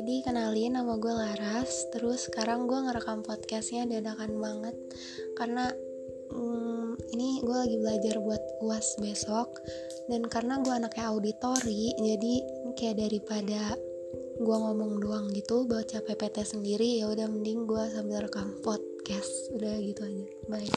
Jadi kenalin nama gue Laras. Terus sekarang gue ngerekam podcastnya dadakan banget. Karena hmm, ini gue lagi belajar buat uas besok. Dan karena gue anaknya auditori Jadi kayak daripada gue ngomong doang gitu baca PPT sendiri ya udah mending gue sambil rekam podcast. Udah gitu aja. Bye.